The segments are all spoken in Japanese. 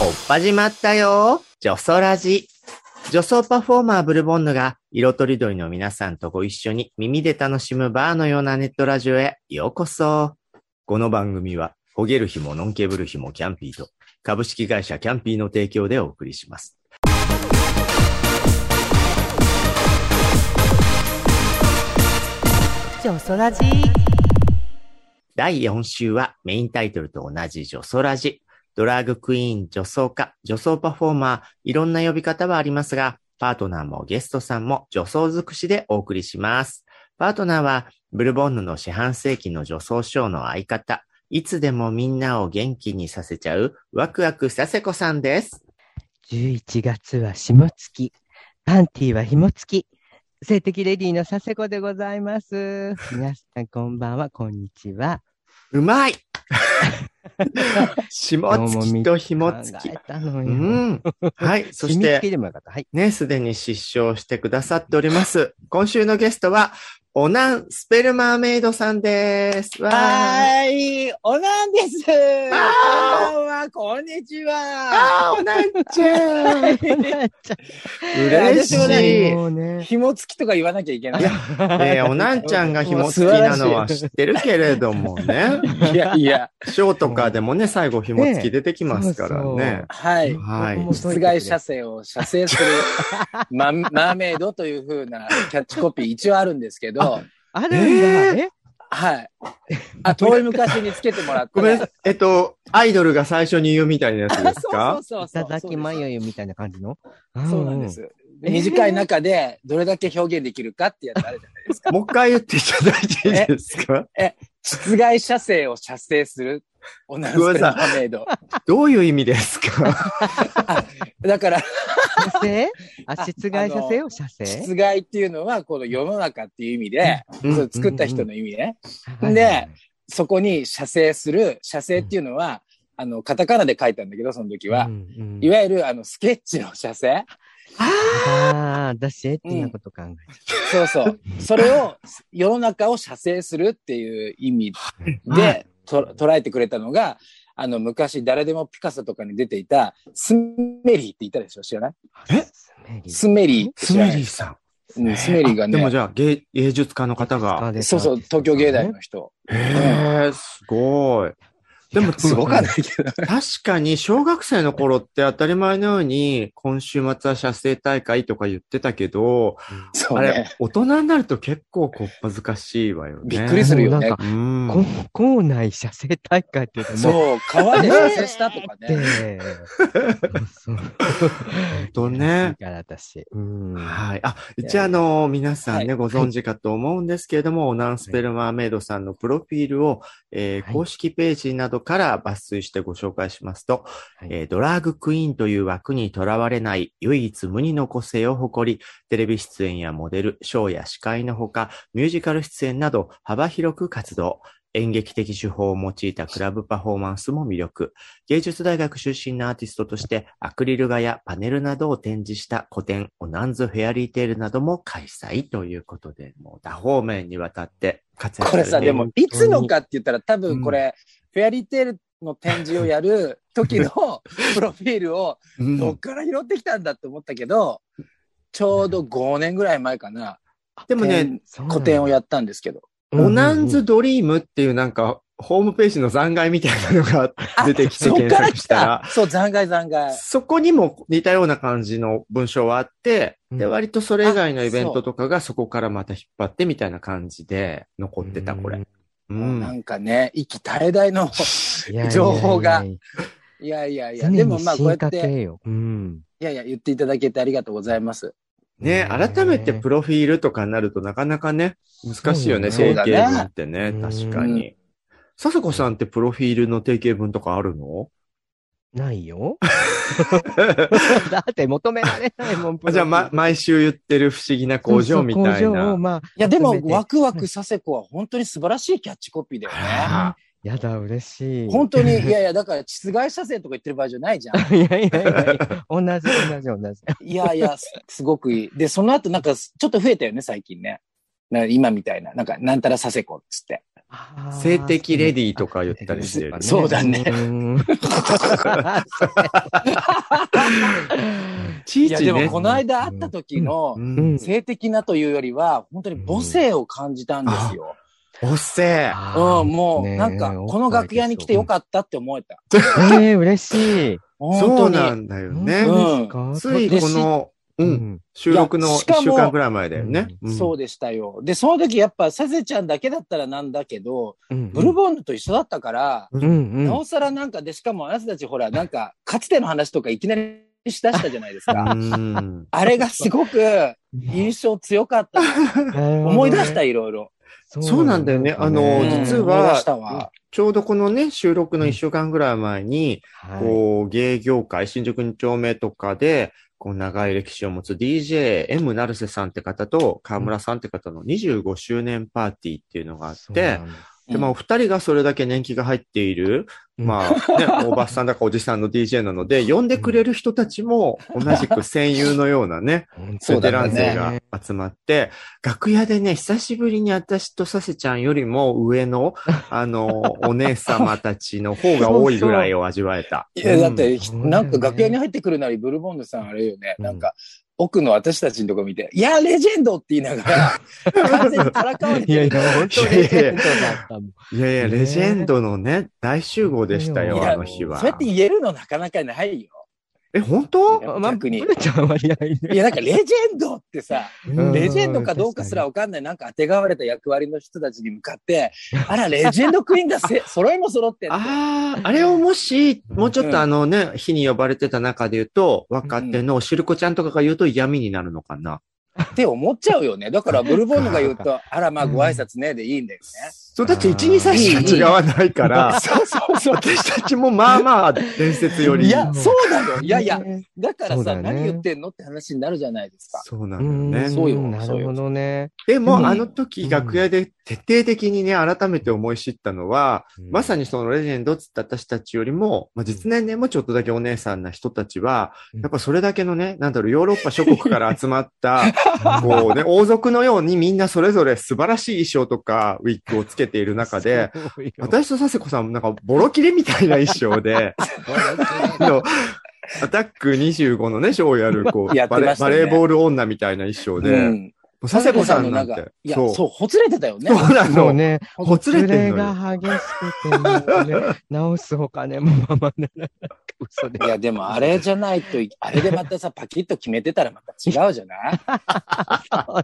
おっ始まったよ。ジョソラジ。女装パフォーマーブルボンヌが色とりどりの皆さんとご一緒に耳で楽しむバーのようなネットラジオへようこそ。この番組は、ほげる日もノンケブル日もキャンピーと株式会社キャンピーの提供でお送りします。ジョソラジ第4週はメインタイトルと同じ女装ラジ。ドラッグクイーン、女装家、女装パフォーマー、いろんな呼び方はありますが、パートナーもゲストさんも女装尽くしでお送りします。パートナーは、ブルボンヌの四半世紀の女装ショーの相方、いつでもみんなを元気にさせちゃう、ワクワクさせこさんです。11月は霜月。パンティは紐付き。性的レディーの佐世子でございます。皆さんこんばんは、こんにちは。うまい。霜付きと紐考付き。うん。はい。そして。ね、すでに失笑してくださっております。今週のゲストは、オナンスペルマーメイドさんです。わーい、おなんです。こんばんは、こんにちは。あー、オナンちゃん。嬉しい。もうね。紐付きとか言わなきゃいけない。いいやえー、おなんちゃんが紐付きなのは知ってるけれどもね。やいや、ショーとかでもね、最後紐付き出てきますからねね。はい。はい。室外射精を射精するマ マーメイドという風なキャッチコピー一応あるんですけど、あるんだ。えはい。あ、遠い昔につけてもらったごめんなさい。えっと、アイドルが最初に言うみたいなやつですか？そうそういそうそう。ただきまゆゆみたいな感じの？そうなんで。す。うん短い中でどれだけ表現できるかってやつあるじゃないですか。もう一回言っていただいていいですか？室外射精を射精する。オナンスペルマーメイド。どういう意味ですか？だから、射精？あ、室外射精を射精？室外っていうのは、この世の中っていう意味で、うん作った人の意味ね。はいで、そこに射精する、射精っていうのは、あの、カタカナで書いたんだけど、その時はう。んうんいわゆる、あの、スケッチの射精ああ、だし、エッチなこと考えそうそう。それを、世の中を射精するっていう意味はで、と捉えてくれたのが、あの、昔誰でもピカソとかに出ていた、スメリーって言ったでしょ？知らない？え？た。スメリースメリーさん。うんスメリーがね、あでもじゃあ芸芸術家の方が。そうそう、東京芸大の人。へえ、すごい。でも、すごかないけど。確かに小学生の頃って当たり前のように今週末は射精大会とか言ってたけど、あれ大人になると結構こっぱずかしいわよね。びっくりするよねなん。かうん。こ校内射精大会っていうのもそう、川で射精したとかね。で、そう本当ね。いいから私。うん。はい。あ、一応あの、皆さんね、はいご存知かと思うんですけれども、オナンスペルマーメイドさんのプロフィールを、えーはい公式ページなどから抜粋してご紹介しますと、はいえードラッグクイーンという枠にとらわれない唯一無二の個性を誇り、テレビ出演やモデル、ショーや司会のほか、ミュージカル出演など幅広く活動。演劇的手法を用いたクラブパフォーマンスも魅力。芸術大学出身のアーティストとして、アクリル画やパネルなどを展示した個展、Onan's Fairy Tale なども開催ということで、もう多方面にわたって活躍これさ、でもね、いつのかって言ったら多分これ、フェアリーテールの展示をやる 時のプロフィールをうんどっから拾ってきたんだって思ったけど、ちょうど5年ぐらい前かな。でもね、展個展をやったんですけど。 Onan's Dream っていうなんか、ホームページの残骸みたいなのが出てきて検索したらた。、そう、残骸残骸。そこにも似たような感じの文章はあって、で、うん割とそれ以外のイベントとかがそこからまた引っ張ってみたいな感じで残ってた、これ。う。んなんかね、息絶え絶えの、情報がいいやいやいや、やでもまあこうやって。うん。いやいや、言っていただけてありがとうございます。ね、改めてプロフィールとかになるとなかなかね、難しいよね、そう定だね型文ってね、うん確かに。笹子さんってプロフィールの定型文とかあるの？ないよ。だって求められないもん。じゃあ、ま、毎週言ってる不思議な工場みたいそうそう工場。まあ、いや、でもワクワクさせ子は本当に素晴らしいキャッチコピーだよね。あやだ、嬉しい。本当に、いやいや、だから、室外射精とか言ってる場合じゃないじゃん。いやいやいや同じ同じ同じ。いやいや、すすごくいい。で、その後なんか、ちょっと増えたよね、最近ね。今みたいな。なんか、なんたらさせ子っつって。性的レディーとか言ったりしてるねそうだねうんちいやでもこの間会った時の。性的なというよりは、本当に母性を感じたんですよ。おっせー。うん、もう、なんか、この楽屋に来てよかったって思えた。ええ嬉しい。そう。なんだよね。本当ですかついこの、う、うんん。収録のいやしかも1週間ぐらい前だよね。そうでしたよ。で、その時やっぱ、サセちゃんだけだったらなんだけど、うんブルボンヌと一緒だったから、うんうん。なおさらなんか、で、しかもあなたたちほら、なんか、かつての話とかいきなりしだしたじゃないですうか。ん。あれがすごく印象強かった。思い出した、いろいろ。そうなんだよねあのうん実は。ちょうどこのね、収録の1週間ぐらい前に、はいこう、芸業界、新宿2丁目とかで、こう、長い歴史を持つ DJ M 成瀬さんって方と河村さんって方の25周年パーティーっていうのがあって、で、まあ、お二人がそれだけ年季が入っている、まあ、ね、おばさんだかおじさんの DJ なので、呼んでくれる人たちも同じく戦友のようなね、そうだベテラン勢ね。が集まって、楽屋でね、久しぶりに私とさせちゃんよりも上の、あの、お姉様たちの方が多いぐらいを味わえた。いや、だって、うん。なんか楽屋に入ってくるなり、ブルボンヌさんあれよね、うんなん。か、奥の私たちのとこ見て、いや、レジェンドって言いながら、完全にからかわれてる。いやいや、本当にレジェンドだったもん。いやいや、ねレジェンドのね、大集合でしたよ、あの日はそう。やって言えるのなかなかないよ。え、本当？逆に。ちゃんいや、なんかレジェンドってさ、うん。レジェンドかどうかすらわかんない、なんか当てがわれた役割の人たちに向かって、あら、レジェンドクイーンがせ 揃いも揃ってああ、あれをもし、もうちょっとあのね、日に呼ばれてた中で言うと、若手のしるこちゃんとかが言うと闇になるのかな。って思っちゃうよね。だから、ブルボンヌが言うと、あら、まあ、ご挨拶ね、でいいんだよね。そう、だって1、2歳しか違わないから、そうそうそう。私たちもまあまあ伝説より。いや、そうなの。いやいや、ねだからさ、何言ってんのって話になるじゃないですか。そうなうんんだよね。そうよなるほどね。でも、うんあの時楽屋で徹底的にね、改めて思い知ったのは、まさに、にそのレジェンドっつった私たちよりも、まあ、実年齢もちょっとだけお姉さんな人たちは、うんやっぱそれだけのね、なんだろう、ヨーロッパ諸国から集まった、こうね、王族のようにみんなそれぞれ素晴らしい衣装とかウィッグをつけている中で、私と佐世子さんもなんかボロ切れみたいな衣装で、のアタック25のね、ショーをやる、こう、ねバレーボール女みたいな衣装で、うん。佐世子さんなんていや、そう。ほつれてたよね。そうなの。ね、ほつれて。が激しくて、ね、直すほかね、もうままならなく嘘でい。や、でもあれじゃないとい、あれでまたさ、パキッと決めてたらまた違うじゃない？あ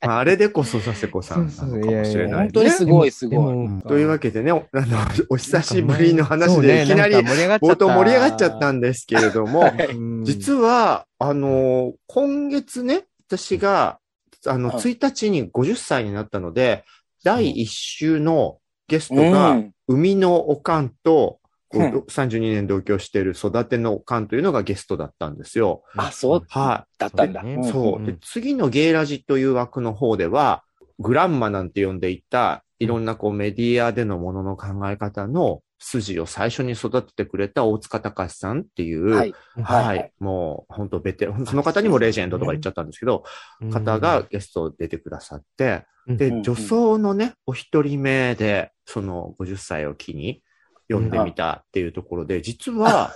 あれでこそ佐世子さんなのかもしれない、ね。本当にすごいすにごい。うんというわけでね、おあの、お久しぶりの話でいきなりんか盛り上がっちゃ冒った頭盛り上がっちゃったんですけれども、うん実は、あの、今月ね、私が、あの、はい1日に50歳になったので、第1週のゲストうが、ん。生みのおかんと、こううん32年同居している育てのおかんというのがゲストだったんですよ。あ、そうはだったんだ。そうで、次のゲイラジという枠の方では、グランマなんて呼んでいた、いろんなこうメディアでのものの考え方の筋を最初に育ててくれた大塚隆さんっていう、はい。はい、はいはい。もう本当ベテラン、その方にもレジェンドとか言っちゃったんですけど、方が、ゲスト出てくださって、うんで、うん。女装のね、お一人目で、その50歳を機に読んでみたっていうところで、実は、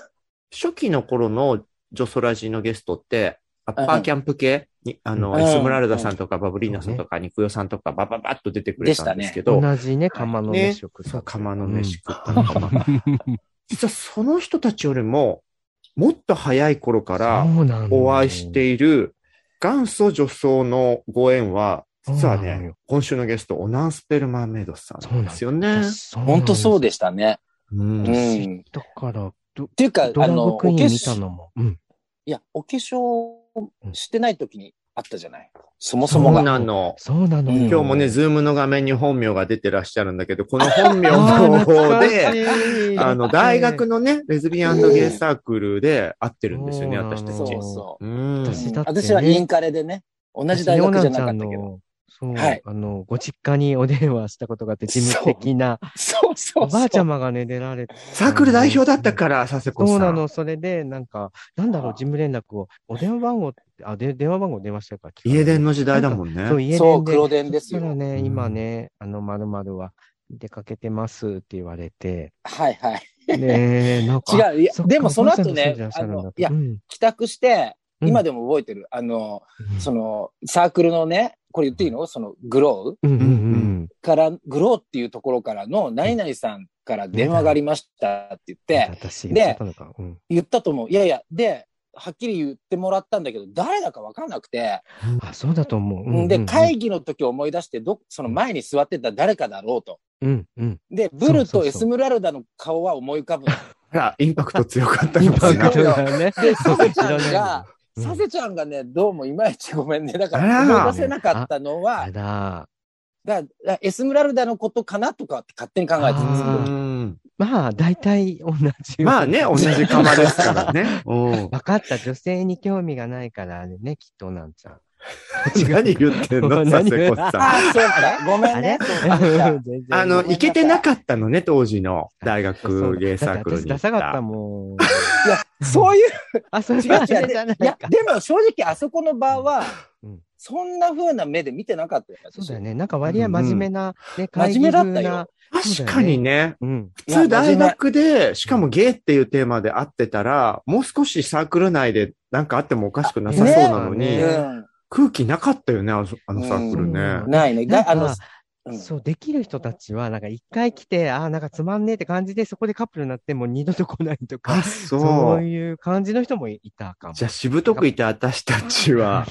初期の頃のジョソラジのゲストって、アッパーキャンプ系に、あの、うん。エスムラルダさんとかバブリーナさんとか、ニクヨさんとか、バババッと出てくれたんですけど、同じね、釜の飯食った釜の飯食った。のかな。実はその人たちよりも、もっと早い頃からお会いしている元祖女装のご縁は、実はね今週のゲスト、オナンスペルマーメイドさんなんですよね。本当そうででしたね。うん。だから、どていうか、あの、お化粧。いや、お化粧してない時にあったじゃない。そもそもそうが。なの。そうなの今日もね、ズームの画面に本名が出てらっしゃるんだけど、この本名の方で、いあの、大学のね、レズビアンゲイサークルで会ってるんですよね、私たち。そうそう。うん。私だってね私はインカレでね、同じ大学じゃなかったけど。。そう、はいあの、ご実家にお電話したことがあって、事務的な、そうそうそう。おばあちゃまがね、出られて。サークル代表だったから、佐世子さん。そうなの、それで、なんか、なんだろう、事務連絡を、お電話番号って、あ、で、電話番号電話したか？家電の時代だもんね。そう、家電で。そう黒電ですよね、うん今ね、あの、まるまるは、出かけてますって言われて、はいはい。ねえ、なんか。違ういやでもその後ねあのいやうん帰宅して、うん今でも覚えてる。あの、うんその、サークルのね、これ言っていいの？その、グロうんうんうん。ーから、グローっていうところからの、何々さんから電話がありましたって言って、私が言ったのか。うん言ったと思う。いやいや、で、はっきり言ってもらったんだけど、誰だかわかんなくて、あ、そうだと思う。うんうんうんで、会議の時思い出して、ど、その前に座ってた誰かだろうと。うんうん。で、ブルとエスムラルダの顔は思い浮かぶの。ほら、インパクト強かったインパクトがね。で、サセちゃん知らないが、うんサセちゃんがね、どうもいまいちごめんね。だかあらら、思い出せなかったのは。だからエスムラルダのことかなとかって勝手に考えてたんですあよ。うんまあ、大体同じ。まあね、同じ釜ですからね。うん分かった。女性に興味がないからね、きっとなんちゃん。何言ってんの？佐何世子さん。ああ、そうか。ごめんね。あの、ごめんなさいいけてなかったのね、当時の大学芸サークルにダサかったた。もん。いや、そういう、あ、それ違う違う。ゃないいやか、。でも正直あそこの場はうん、そんな風な目で見てなかったよ。そうだよね。なんか割合真面目な、ね、真面目だったよ確かにね、うん。普通大学で、しかもゲイっていうテーマで会ってたら、もう少しサークル内でなんかあってもおかしくなさそうなのに、ねうん。空気なかったよね、あのあのサークルね。うんないね。あの、うんそう、できる人たちは、なんか一回来て、ああ、なんかつまんねえって感じで、そこでカップルになっても二度と来ないとかあ、、そそうう。いう感じの人もいたかも。じゃあ、しぶとくいた私たちは、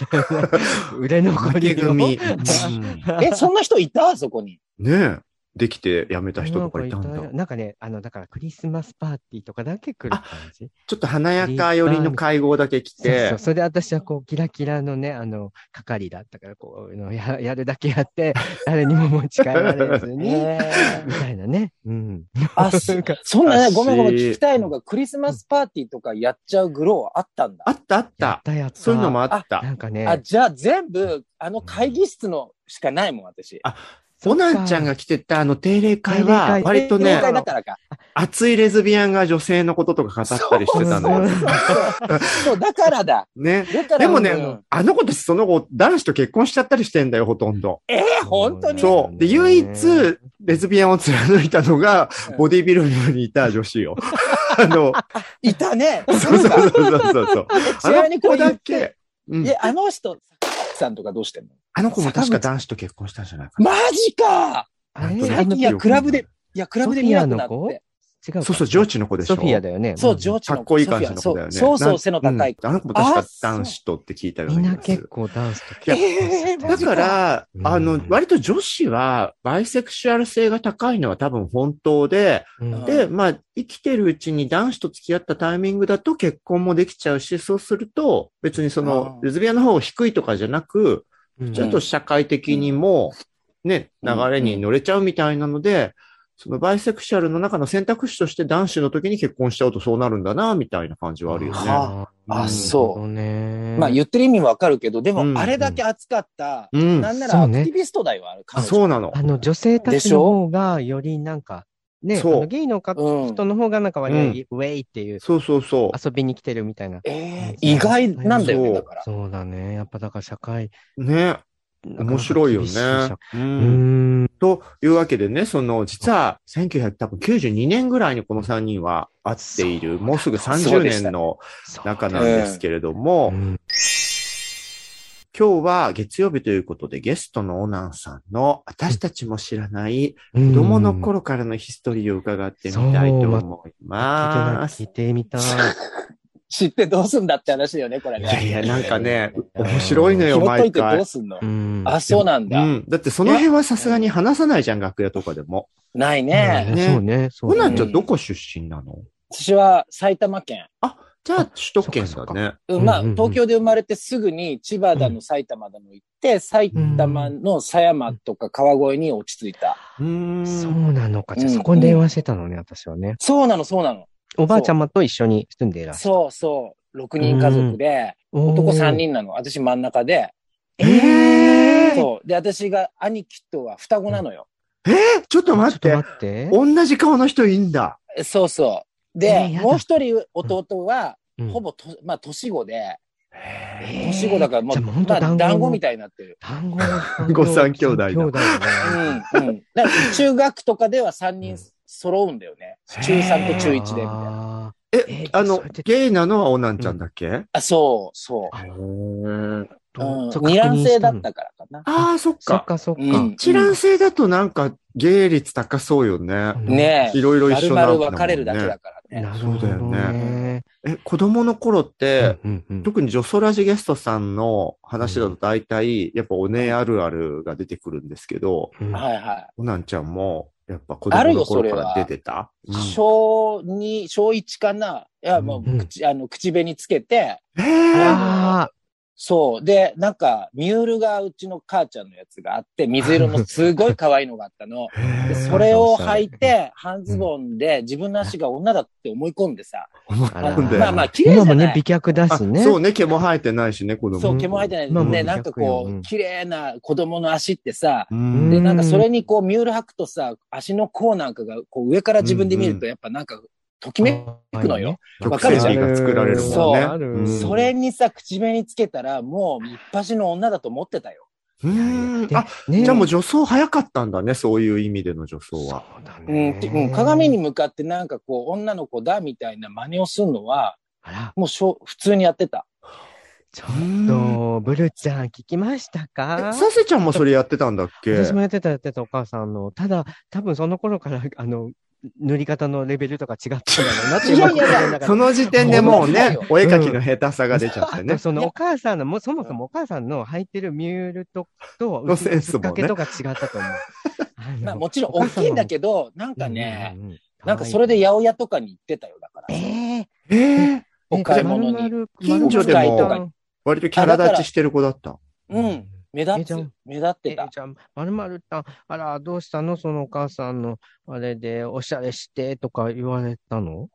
売れ残りの。組。え、そんな人いた？あそこに。うんねえ。できて辞めた人とかいたんだなんか。なんかね、あの、だからクリスマスパーティーとかだけ来る感じ。ちょっと華やか寄りの会合だけ来そうてそう。、それで私はこう、キラキラのね、あの、係だったから、こういうのや、やるだけやって、誰にも持ち帰られずに、え みたいなね。うん。あ、そなんかそんなね、私ごめんごめん、聞きたいのが、クリスマスパーティーとかやっちゃうグローあったんだ。あったあっ。やったたやった。そういうのもあったな。んかね、あ、じゃあ全部、あの会議室のしかないもん、私。あオナンちゃんが来てたあの定例会は、割とね。熱いレズビアンが女性のこととか語ったりしてたのよ。そうだからだ。ね。だからでもねうん、あの子たちその後、男子と結婚しちゃったりしてんだよ、ほとんど。えー、本当に？そう。で、唯一、レズビアンを貫いたのが、ボディビル部にいた女子よ。あの、いたね。そうそうそうそうそう。ちなみにこれ言って、け。うんえ、あの人、さんとかどうしてんのあの子も確か男子と結婚したんじゃないかマジか。あれそうあのいや、クラブで、いや、クラブで見なくなって。違うか。そうそう、ジョーチの子でしょ。ソフィアだよね。そう、ジョーチのかっこいい感じの子だよね。そうそうそう、背の高い。うんあの子も確かあそう男子とって聞いたようみんな。結構ダンスといやえーだから、うんあの、割と女子は、バイセクシュアル性が高いのは多分本当で、うんで、まあ、生きてるうちに男子と付き合ったタイミングだと結婚もできちゃうし、そうすると、別にその、うんレズビアンの方低いとかじゃなく、うんちょっと社会的にも、ね、うん流れに乗れちゃうみたいなので、そのバイセクシャルの中の選択肢として男子の時に結婚しちゃうとそうなるんだな、みたいな感じはあるよね。はあうんそううね。まあ言ってる意味わかるけど、でうんもあれだけ熱かった、うん。なんならアクティビストだよ、あれ。彼女そうなの。あの、女性たちの方が、よりなんか、ね、あそうのゲイの方うん人の方がなんか割合、うんウェイっていう、そうそうそう。遊びに来てるみたいな。えー意外なんだよね、そうだから。そうだね。やっぱだから社会、ね。面白いよね。う。うんん。というわけでね、その、実は、1992年ぐらいにこの3人は会っている、もうすぐそう30でした年の中なんですけれども、うん今日は月曜日ということでゲストのオナンさんの私たちも知らないうん子供の頃からのヒストリーを伺ってみたいと思います。聞いてみたい。知ってどうすんだって話だよね、これね。いやいや、なんかね、うん面白いのよ、拾っと毎回いてどう。すんの？うんあ、そうなんだ。うん。だってその辺はさすがに話さないじゃん、楽屋とかでも。ないね。ねそうね。そうねオナンちゃんどこ出身なの？私は埼玉県。じゃあ、首都圏だね。うんまあ、東京で生まれてすぐに千葉だの埼玉だの行って、埼玉の狭山とか川越に落ち着いた。うーん。そうなのか。じゃあうんそこに電話してたのね、私はね。そうなの、そうなの。おばあちゃまと一緒に住んでいらっしゃる。そうそう。6人家族で、男3。人なの。私真ん中で。えー、そう。で、私が兄貴とは双子なのよ。えー？ちょっと待っちょっとて。待って。同じ顔の人いいんだ。そうそう。で、えーもう一人弟は、うんほぼと、まあ、年子で、えー年子だからもう、まあ、団子団子みたいになってる。単語ご三兄弟だ三兄弟だねうん、うん。だから中学とかでは3人揃うんだよね。中3と中1でみたいな。あええー、あのゲイなのはオナンちゃんだっけ？あ、そう、そう。ーう？んうんそう。二卵性だったからかな。ああ、そっか。そっかそっか。うん一卵性だとなんか、ゲイ率高そうよね。ねえ。いろいろ一丸緒なわけだもんね々分かれるだけだからね。そうだよね。え、子供の頃って、うんうんうん特にジョソラジゲストさんの話だと大体、やっぱお姉あるあるが出てくるんですけど、うんはいはい。オナンちゃんも、やっぱ子供の頃から出てた？うん。小2、小1かな。いや、もうん。う、口、あの、口紅つけて、えー、あそう。で、なんか、ミュールがうちの母ちゃんのやつがあって、水色のすごい可愛いのがあったの。で、それを履いて、半ズボンで自分の足が女だって思い込んでさ。思あらうんだよまあまあ、綺麗じ今もね、ゃない美。脚だあしね。そうね、毛も生えてないしね、子供。そう、毛も生えてない。まあまあね、なんかこう綺麗な子供の足ってさ、うんで、なんかそれにこう、ミュール履くとさ、足の甲なんかが、こう、上から自分で見るうんと、やっぱなんか、ときめくのよ。曲わかるじゃん線美が作られるもんね。そうそれにさ、口紅つけたら、もう、一発の女だと思ってたよ。うーん。であ、ねじゃあもう女装早かったんだね、そういう意味での女装は。そうだうんねてうん、鏡に向かってなんかこう、女の子だみたいな真似をするのは、あら、もうしょ普通にやってた。ちょっと、ブルちゃん聞きましたか？えサセちゃんもそれやってたんだっけ？私もやってたやってたお母さんの。ただ、多分その頃から、あの、塗り方のレベルとか違ったんだろうなっていやいやいや今だからその時点でもうねお絵描きの下手さが出ちゃってね。そのお母さんの、もうそもそもお母さんの履いてるミュールと、と、のセンスもけとか違ったと思う。まあもちろん大きいんだけど、なんかね、うんうんうん、なんかそれで八百屋とかに行ってたよ、だから。えええー、お買い物に。に近所でも割とキャラ立ちしてる子だった。うん。目立つ。目立ってた。えじゃあ、まるまるたん、あら、どうしたの？そのお母さんの、あれで、おしゃれしてとか言われたの？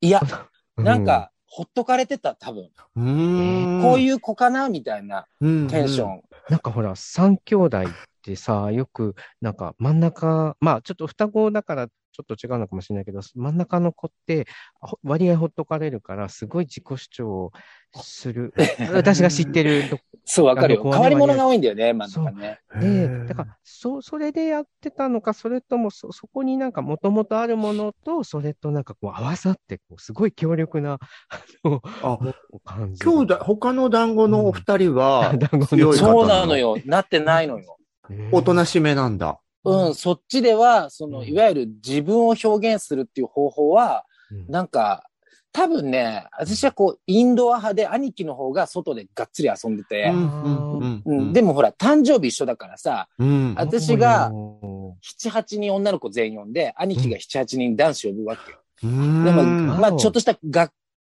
いや、なん、か、ほっとかれてた、多分。うーん。こういう子かな？みたいなうんテンション。なんかほら、三兄弟ってさ、よく、なんか真ん中、まあちょっと双子だからちょっと違うのかもしれないけど、真ん中の子ってほ割合ほっとかれるから、すごい自己主張をする。私が知ってるとそう、わかるよ。変わり者が多いんだよね、真ん中ね。へで、ーだから、そ、それでやってたのか、それとも、そ、そこになんかもともとあるものと、それとなんかこう合わさって、こう、すごい強力な、あの、あ感じ。兄弟、他の団子のお二人は 団子の強い方そうなのよ。なってないのよ。ねおとなしめなんだ。うん、そっちでは、その、うん。いわゆる自分を表現するっていう方法は、うん。なんか、多分ね、私はこう、インドア派で兄貴の方が外でがっつり遊んでて、うん。うん、でもほら、誕生日一緒だからさ、うん。私がお7、8人女の子全員呼んで、兄貴が7、8人男子呼ぶわけよ。うん。でも、ん。まあ、ちょっとした学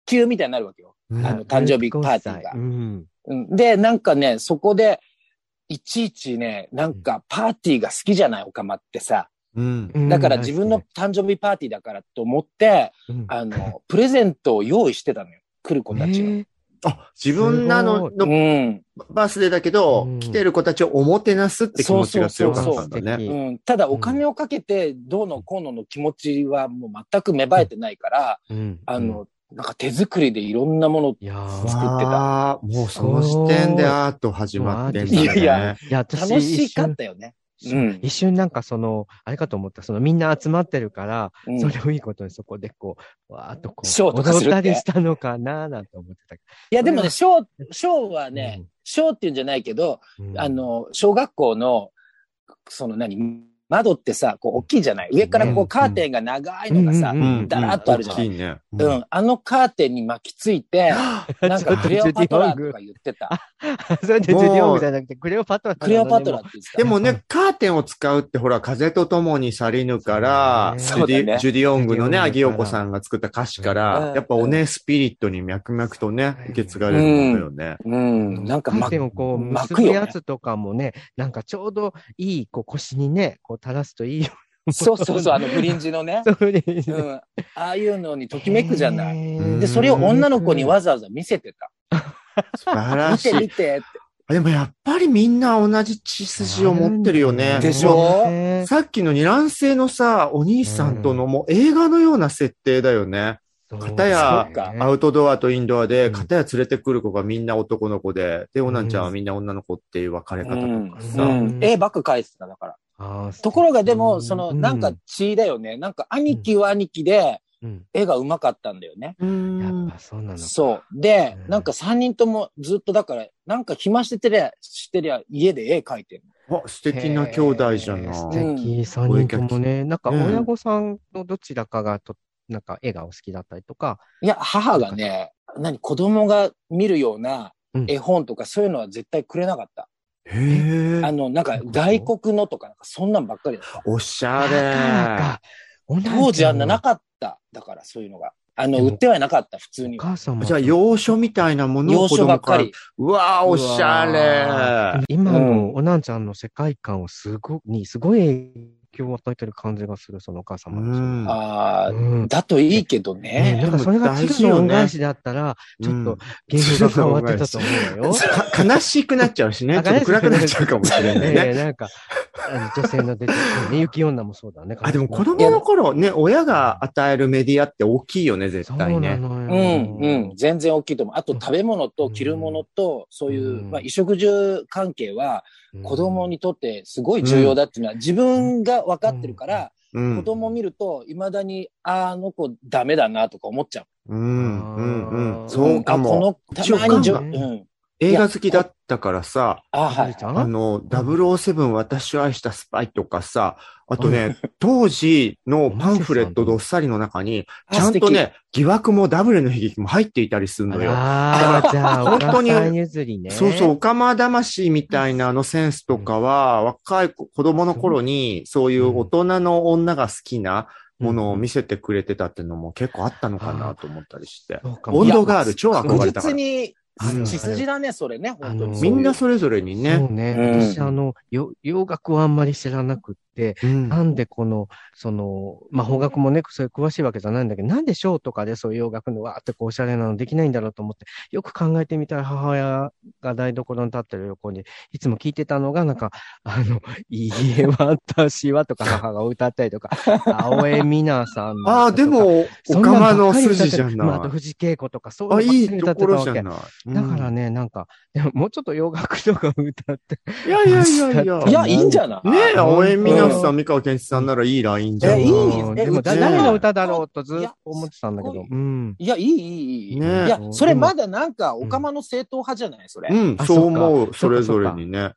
級みたいになるわけよ。うん。あの、誕生日パーティーが。う。ん。うん。で、なんかね、そこで、いちいちね、なんかパーティーが好きじゃない、おかまってさ。うん。だから自分の誕生日パーティーだからと思って、うん、あの、プレゼントを用意してたのよ。来る子たちの。えあ、自分なのすのうん。バースデーだけど、うん来てる子たちをおもてなすって気持ちが強かったんだそうそうね。そううん。ただ、お金をかけて、どうのこうのの気持ちはもう全く芽生えてないから、うんあの、なんか手作りでいろんなものいやー。作ってた。もうその時点でアート始まってんだね。いやいやいや、私楽しかったよね。そう。うん。一瞬なんかその、あれかと思った、そのみんな集まってるから、うん。それをいいことにそこでこう、わーっとこう、ショーとかって。踊ったりしたのかななんて思ってた。けいや、でもね、ショー、ショーはど。ね、ショーっていうんじゃないけど、うん、あの、小学校の、その何、窓ってさ、こう大きいじゃない？上からこううん。カーテンが長いのがさうん、うん。だらっとあるじゃない？大きいね。う。ん、あのカーテンに巻きついて、なんかクレオパトラとか言ってた。それでジュディオングじゃなくて、クレオパトラなのね。クレオパトラって言ってた。でもね、カーテンを使うってほら、風と共に去りぬから、ジそうだね。ュディジュディオングのね、ジュディオングからアギオコさんが作った歌詞かうん。ら、やっぱおねスピリットに脈々とね、受け継がれるものよね。うん、なんかカーまテンをこう巻結ぶく。やつとかもね、なんかちょうどいい、こう腰にね、こう垂らすといいよ。そうそうそう、あのフリンジのね。そうん。ああいうのにときめくじゃない。うんで、それを女の子にわざわざ見せてた。素晴ら見してい。見てって。でもやっぱりみんな同じ血筋を持ってるよね。でしょ？ねさっきの二卵性のさ、お兄さんとのもう映画のような設定だよね。片やアウトドアとインドアで、うん片や連れてくる子がみんな男の子で、で、オナンちゃんはみんな女の子っていう分かれ方とかさ。絵ばっか描いてただから。ところがでも、うんその、うんなんか血だよね。なんか兄貴は兄貴で、うん絵が上手かったんだよね。うやんっぱそうなのか。そう。でう、んなんか三人ともずっとだから、なんか暇しててりゃ、してりゃ、家で絵描いてる。あ、素敵な兄弟じゃな素うん敵、三人ともね。なんかうん親御さんのどちらかがと、なんか絵がお好きだったりとか、いや、母がね、何、子供が見るようなうん絵本とかそういうのは絶対くれなかった。へえ。あの、なんか外国のとか、なんかそんなんばっかりだった。おしゃれ。当時あんななっかった。だからそういうのが。あの、売ってはいなかった、普通おには。母さんも。じゃあ、洋書みたいなものを洋子供から書ばっかり。。うわー、おしゃれ。今うんのおなんちゃんの世界観をすごに、すごい影響を与えてる感じがする、そのお母様の。うんああ、うんだといいけどねね。なんかそれが鶴の恩返しだったら、ちょっと芸風が変わってたと思うよ。か悲しくなっちゃうしね。あちょっと暗くなっちゃうかもしれないね。ええなんか、あの女性の出てくるね、雪女もそうだね。あ、でも子供の頃ね、親が与えるメディアって大きいよね、絶そうな対ね。のよ。うん、うん、全然大きいと思う。あと食べ物と着るものと、そういう、うんまあ、衣食住関係は、うん子供にとってすごい重要だっていうのは、自分が分かってるから、うん。子供見ると、未だに、ああの子ダメだなとか思っちゃう。うん、うん、うん。んそうかも。あこの、たまにうん。映画好きだったからさ、あはい。あの、007私を愛したスパイとかさ、あとね、当時のパンフレットどっさりの中に、あちゃんとね、疑惑もダブルの悲劇も入っていたりするのよ。ああ、じゃあ、お 本当にね。そうそう、オカマ魂みたいなあのセンスとかは、若い子子供の頃に、そういう大人の女が好きなものを見せてくれてたっていうのも結構あったのかなと思ったりして。温度がある、超憧確れたから。実に血筋だね、それね、本当に。みんなそそれぞれにそうね。ね。うん私、あの、よ洋楽はあんまり知らなくって、うんなんでこの、その、まあ、邦楽もね、それ詳しいわけじゃないんだけど、なんでショーとかでそういう洋楽のわーってこうおしゃれなのできないんだろうと思って、よく考えてみたら母親が台所に立ってる横に、いつも聞いてたのが、なんか、あの、いいえ、私はとか 母が歌ったりとか、青江美奈さんのああ、でも、おかまの筋じゃまあ、あとない。藤恵子とか、そうあ、いういいところじゃい。ない。い。だからね、なんか、でももうちょっと洋楽とか歌って、いやいやいやいや。いや、いいんじゃない？ねえ、青江美奈さ、うん三河健一さんならいいラインじゃん。えいいで誰の歌だろうとずっと思ってたんだけどい。うん。いや、いい、いい、いい。ねいや、それまだなんか、オカマの正統派じゃないそれ。うん、あそう思う、それぞれにね。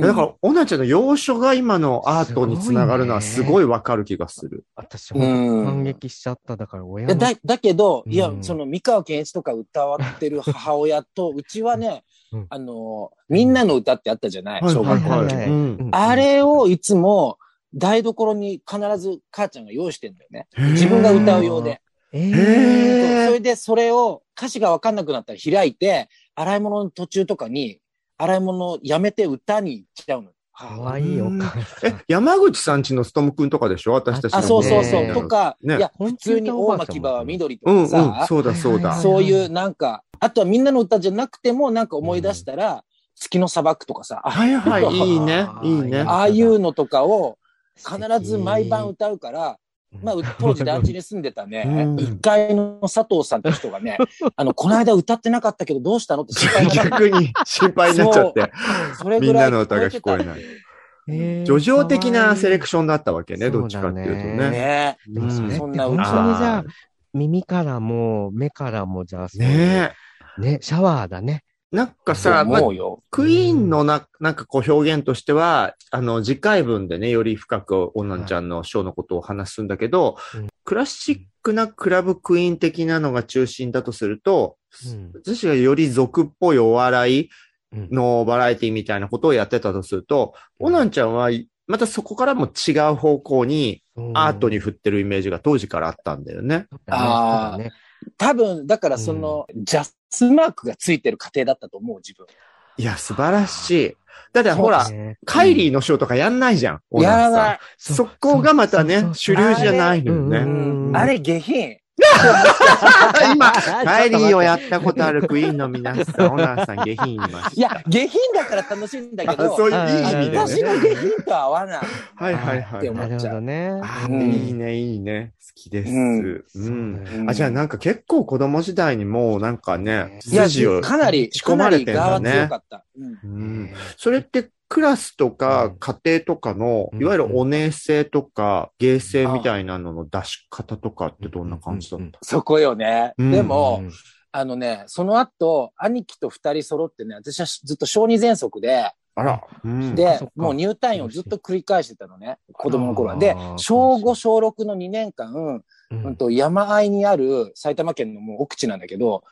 だから、オナちゃんの洋書が今のアートにつながるのはすごいわかる気がする。私、うほんとん感激しちゃった。だから親の。いやだだけど、いやう、んその三河健一とか歌わってる母親と、うちはねうん、あの、みんなの歌ってあったじゃないはい小学校あれをいつも台所に必ず母ちゃんが用意してんだよね。自分が歌うようで。えへそうーそれでそれを歌詞がわかんなくなったら開いて、洗い物の途中とかに、洗い物やめて歌に行っちゃうの。かわいいお母さえん。、山口さんちのストムくんとかでしょ？私たちの。あ、そうそうそう。ねとか、ねいや、普通に大巻場は緑とうんうん、かさ、そうだそうだ。そういうなんか、あとはみんなの歌じゃなくてもなんか思い出したら、月の砂漠とかさ、あはいはい、いいね、いいね。ああいうのとかを必ず毎晩歌うから、まあ、う当時団地に住んでたね。うん、一階の佐藤さんって人がね、あの、この間歌ってなかったけどどうしたのって心配になっ逆に心配になっちゃって、それぐらみんないの歌が聞こえい。ない。えー。叙情的なセレクシションだったわけね、どっちかっていうとそうだね。ねそんな本当にじゃああ、耳からも目からもじゃあ、ね。ね、シャワーだね。え。なんかさ、まあ思うよ。クイーンのな、なんかこう表現としては、あの、次回文でね、より深くオナンちゃんのショーのことを話すんだけど、うんクラシックなクラブクイーン的なのが中心だとすると、うん私がより俗っぽいお笑いうんのバラエティみたいなことをやってたとすると、オナンちゃんは、またそこからも違う方向にアートに振ってるイメージが当時からあったんだよね。あーそうだね多分、だからその、ジャスマークがついてる過程だったと思う、自分。いや、素晴らしい。だってほらねカイリーのショーとかやんないじゃん。やらない。そこがまたね主流じゃないのよねうんうんうんあれ下品。今、帰りをやったことあるクイーンの皆さん、オナーさん下品いました。いや、下品だから楽しいんだけあど、そういういい意味で私ね。の下品とは合わない。はいはいはい。って思なるほどね。あうんいいね、いいね。好きです。うんうん。あ、じゃあなんか結構子供時代にもうなんかね、筋を、かなり、仕込まれてんだねかなり側強かった。うんうん。それってクラスとかうん。家庭とかの、うん。いわゆるお姉性とか芸性みたいなのの出し方とかってどんな感じだった？そこよね。うん。でも、うん。あのね、その後、兄貴と二人揃ってね、私はずっと小児喘息で、あら。うん。でもう入退院をずっと繰り返してたのね、子供の頃。は。で、小5、小6の2年間、ううんんと山あいにある埼玉県のもう奥地なんだけど、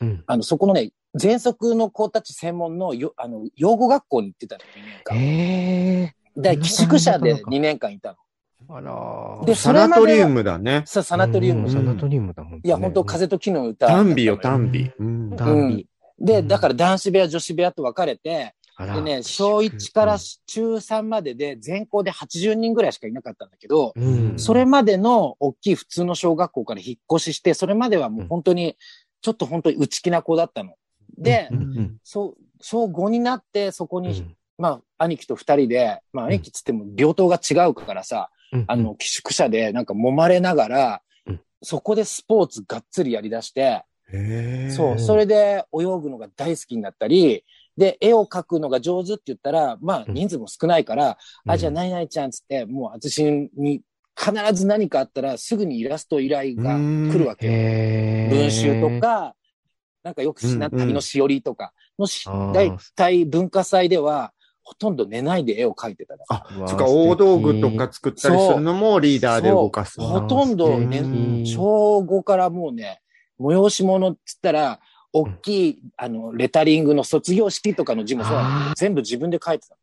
うんあの、そこのね、喘息の子たち専門のよ、あの、養護学校に行ってたの、2年間。えで、寄宿舎で2年間いたの。ー、あらーでサナトリウムだね。さ、サナトリウム。うんサナトリウムだもんね。いや、本当風と木の歌。単美よ、単美。うんダンビ。で、だから男子部屋、女子部屋と分かれて、あらでね、小1から中3までで全校で80人ぐらいしかいなかったんだけど、うんそれまでの大きい普通の小学校から引っ越しして、それまではもう本当に、ちょっと本当に内気な子だったの。でう、んそう、小5になってそこに、うん。まあ、兄貴と二人で、まあ、兄貴っつっても病棟が違うからさ、うんあの、寄宿舎でなんか揉まれながら、うん。そこでスポーツがっつりやり出して、そう、それで泳ぐのが大好きになったり、で、絵を描くのが上手って言ったら、まあうん。人数も少ないから、うん。あ、じゃあ何々ちゃんっつって、もう私に必ず何かあったらすぐにイラスト依頼が来るわけよ。文集とか、なんかよくしな、旅のしおりとか。のしあー、だいたい文化祭では、ほとんど寝ないで絵を描いてたの。あ、そっか、大道具とか作ったりするのもリーダーで動かす。ほとんど素ね、敵小5からもうね、催し物っつったら、大きい、あの、レタリングの卒業式とかの字もそう全部自分で書いてた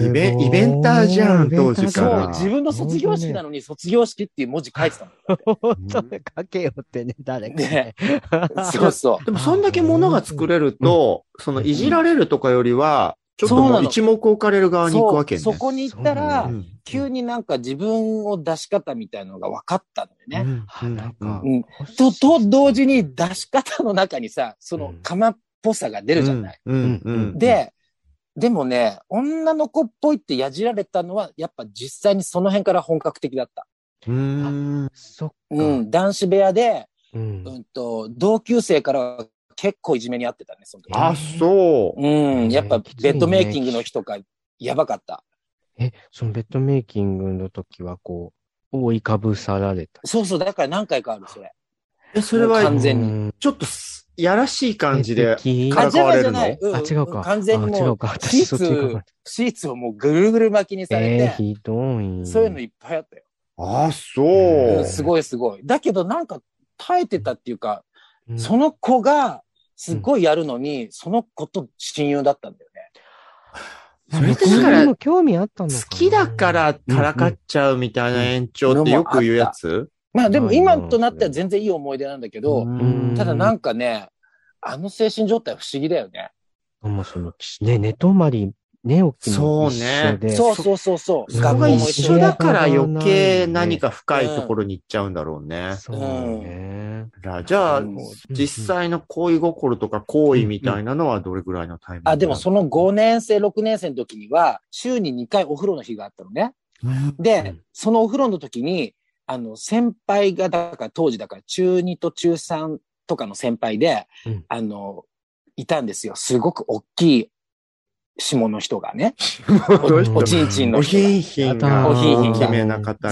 イベイベンターじゃん当時の。そう、から自分の卒業式なのに卒業式っていう文字書いてたの。本当ね、書けよってね、誰かね。そうそう。でも、そんだけ物が作れると、その、いじられるとかよりは、ちょっとそうなのもう一目置かれる側に行くわけね。そこに行ったら急になんか自分を出し方みたいなのが分かったのよね。うんあなんかうんと、と同時に出し方の中にさ、その釜っぽさが出るじゃない。うんうんうんで、でもね、女の子っぽいってやじられたのは、やっぱ実際にその辺から本格的だった。うーん。そっか。うん、男子部屋で、うんうんと、同級生からは結構いじめにあってたね、その時。あ、そう。うん、やっぱベッドメイキングの日とか、やばかった。え、そのベッドメイキングの時は、こう、覆いかぶさられた？そうそう、だから何回かある、それ。え、それは完、全にに。ちょっとす、やらしい感じで、敵からかわれるの？あ違うか。完全にもう、うか。シーツ、シーツをもうぐるぐる巻きにされて、えー、ひどい。そういうのいっぱいあったよ。あ、そうう。んすごいすごい。だけどなんか耐えてたっていうか、うんその子がすごいやるのに、その子と親友だったんだよね。それだかも興味あったのかな好きだからからかっちゃうみたいな延長ってよく言うやつ？まあでも今となっては全然いい思い出なんだけど、んただなんかね、あの精神状態不思議だよね。もうその、ね、寝泊まり、寝起きも一緒で。そうそうそうそう。そこが一緒だから余計何か。か深いところに行っちゃうんだろうね。そうね。らじゃあうん、実際の恋心とか行為みたいなのはどれぐらいのタイミングあ、でもその5年生、6年生の時には、週に2回お風呂の日があったのね。で、うんそのお風呂の時に、あの、先輩が、だから当時だから中2と中3とかの先輩で、うんあの、いたんですよ。すごく大きい下の人がね。おちんちんのお人がひんひんがおひんひん。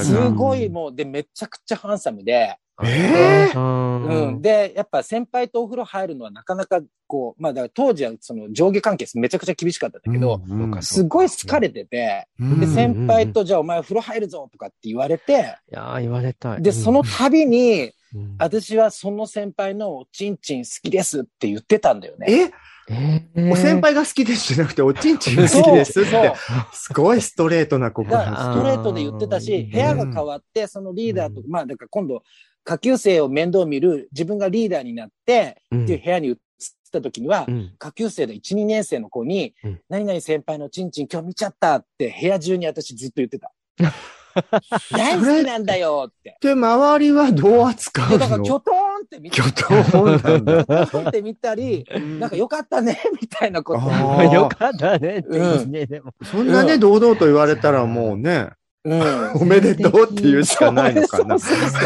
すごいもう、で、めちゃくちゃハンサムで、えー？ーうん。で、やっぱ先輩とお風呂入るのはなかなかこう、まあだから当時はその上下関係めちゃくちゃ厳しかったんだけど、うんうん。すごい好かれてて、で、うん先輩とじゃあお前風呂入るぞとかって言われて、いやー言われたい。で、その度に、うん、私はその先輩のおちんちん好きですって言ってたんだよね。え？えー。お先輩が好きですじゃなくて、おちんちんが好きですって。すごいストレートな告白。ストレートで言ってたし、うん部屋が変わって、そのリーダーと、まあだから今度、下級生を面倒見る自分がリーダーになって、うんっていう部屋に移った時には、うん下級生で1、2年生の子に、うん何々先輩のちんちん今日見ちゃったって部屋中に私ずっと言ってた。大好きなんだよって。で、周りはどう扱で、うの？だから、キョトーンって見巨頭なんだ。キョトーンって見たり、なんかよかったね、みたいなこと。よ かったねっていいね、でも。そんなね、堂々と言われたらもうね、うん。おめでとうって言うしかないのかな。そうそうそう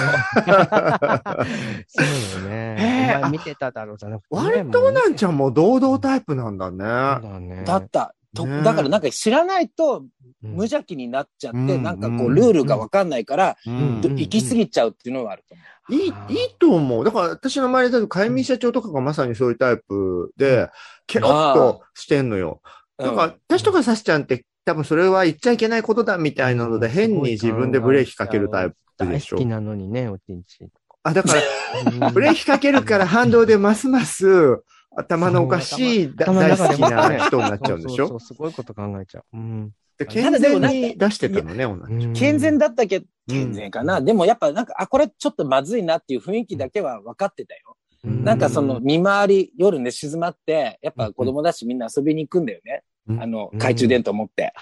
そうよね。えー見てただろうじゃなくてね。割となんちゃん。んも堂々タイプなんだね。だね。だった。とねだからなんか知らないとうん無邪気になっちゃって、うんなんかこうルールがわかんないから、うんうん行き過ぎちゃうっていうのはあると思いい、いいと思う。だから私の周りだと、かゆみ社長とかがまさにそういうタイプで、ケロッとしてんのよ。う。だから、私とかサシちゃんって多分それは言っちゃいけないことだみたいなので、変に自分でブレーキかけるタイプでしょ大好き。なのにね、おちんちんとあ、だから、か。ブレーキかけるから反動でますます頭のおかしいだ大好きな人になっちゃうんでしょ？そうそうそう、すごいこと考えちゃう。うん。で健全に出してたのね、同じ。健全だったけど、うん健全かな。でもやっぱなんか、あ、これちょっとまずいなっていう雰囲気だけは分かってたよ。うんなんかその、見回り、夜寝静まって、やっぱ子供だしみんな遊びに行くんだよね。うんあのう、ん懐中電灯持って。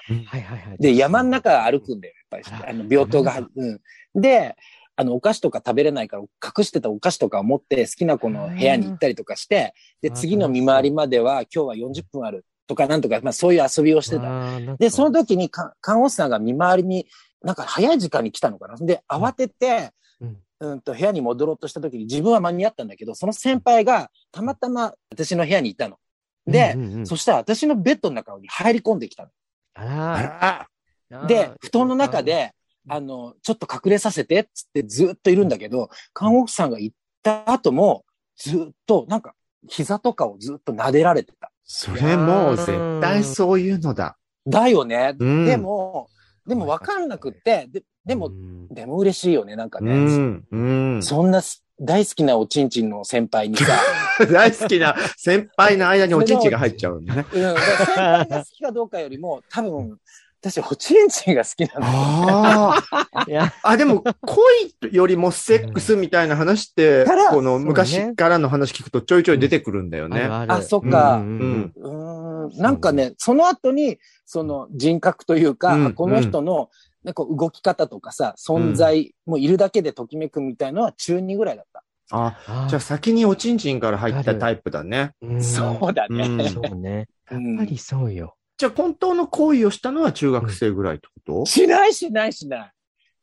で、山の中歩くんだよ、やっぱり。あの、病棟が、うん。で、あの、お菓子とか食べれないから、隠してたお菓子とかを持って、好きな子の部屋に行ったりとかして、で、次の見回りまでは、今日は40分あるとかなんとか、まあそういう遊びをしてた。たで、その時にか看護師さんが見回りに、なんか早い時間に来たのかな。で、慌てて、うんうんと部屋に戻ろうとした時に自分は間に合ったんだけど、その先輩がたまたま私の部屋にいたの。で、そしたら私のベッドの中に入り込んできたの。ああらで、布団の中、で、あの、ちょっと隠れさせてっつってずっといるんだけど、看護師さんが行った後も、ずっと、なんか、膝とかをずっと撫でられてた。それもう絶対そういうのだ。だよね。うんでも、でも分かんなくって、ででもう、んでも嬉しいよね、なんかうね。ん。うん。そんなす大好きなおちんちんの先輩にさ、大好きな先輩の間におちんちんが入っちゃうんだね。うん、だ先輩が好きかどうかよりも、多分、私、おちんちんが好きなんだよ。ああ。いや、あ、でも、恋よりもセックスみたいな話ってこの昔からの話聞くとちょいちょい出てくるんだよね。あるあそっか。うんうんうーん、なんかね、その後に、その人格というか、うん。あこの人の、ね、こう動き方とかさ、存在もいるだけでときめくみたいのは中2ぐらいだった。あ、あじゃあ先におちんちんから入ったタイプだね。うんそうだね。うんそうね。やうんっぱりそうよ。じゃあ本当の行為をしたのは中学生ぐらいってこと？しないしないしない。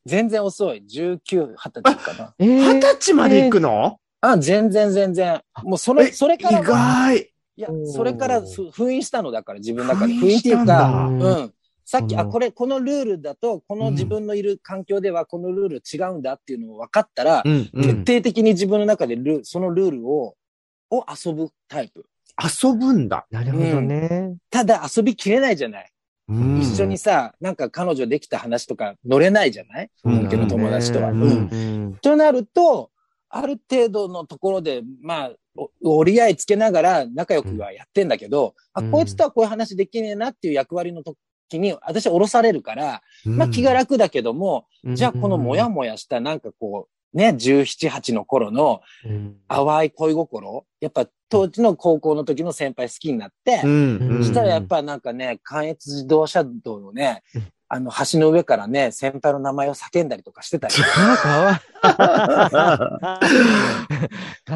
全然遅い。19、20歳かな。え二十歳まで行くの？あ、全然全然。もうそれ、えそれから意は、外。いや、それからふ 封印したのだから自分の中で。封封印っていう印したんだか、うん。さっき、あ、うんこれ、このルールだと、この自分のいる環境ではこのルール違うんだっていうのを分かったら、うん、う徹ん。底的に自分の中でルーそのルールを、を遊ぶタイプ。遊ぶんだ。なるほどね。ただ遊びきれないじゃない。うん一緒にさ、なんか彼女できた話とか乗れないじゃない？うん本家の友達とは。ううんん。ん。となると、ある程度のところで、まあ、お折り合いつけながら仲良くはやってんだけど、あ、うんこいつとはこういう話できねえなっていう役割の時に、私は降ろされるから、まあ気が楽だけども、じゃあこのもやもやしたなんかこう、ね、17、8の頃のうん。淡い恋心、やっぱ当時の高校の時の先輩好きになってう、ん、うん。そしたらやっぱなんかね、関越自動車道のねうん、あの橋の上からね、先輩の名前を叫んだりとかしてたり。あかわ